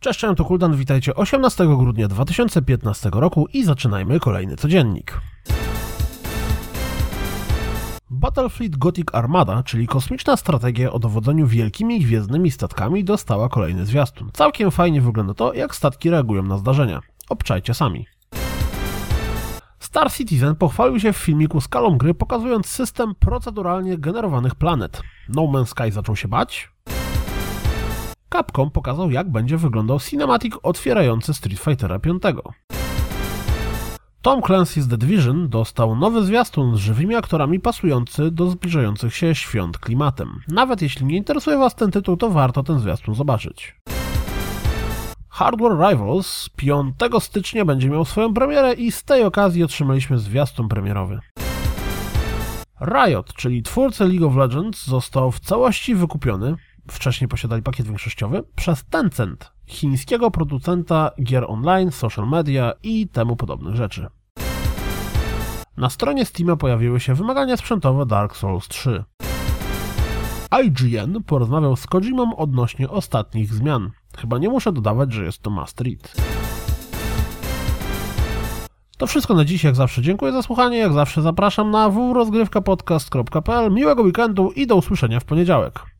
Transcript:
Cześć, cześć, to Kuldan, witajcie 18 grudnia 2015 roku i zaczynajmy kolejny codziennik. Battlefleet Gothic Armada, czyli kosmiczna strategia o dowodzeniu wielkimi gwiezdnymi statkami, dostała kolejny zwiastun. Całkiem fajnie wygląda to, jak statki reagują na zdarzenia. Obczajcie sami. Star Citizen pochwalił się w filmiku skalą gry, pokazując system proceduralnie generowanych planet. No Man's Sky zaczął się bać, Capcom pokazał jak będzie wyglądał cinematic otwierający Street Fightera V. Tom Clancy's The Division dostał nowy zwiastun z żywymi aktorami pasujący do zbliżających się świąt klimatem. Nawet jeśli nie interesuje Was ten tytuł, to warto ten zwiastun zobaczyć. Hardware Rivals 5 stycznia będzie miał swoją premierę i z tej okazji otrzymaliśmy zwiastun premierowy. Riot, czyli twórcy League of Legends, został w całości wykupiony wcześniej posiadali pakiet większościowy, przez Tencent, chińskiego producenta gier online, social media i temu podobnych rzeczy. Na stronie Steam pojawiły się wymagania sprzętowe Dark Souls 3. IGN porozmawiał z Kojimą odnośnie ostatnich zmian. Chyba nie muszę dodawać, że jest to must read. To wszystko na dziś, jak zawsze dziękuję za słuchanie, jak zawsze zapraszam na www.rozgrywkapodcast.pl. Miłego weekendu i do usłyszenia w poniedziałek.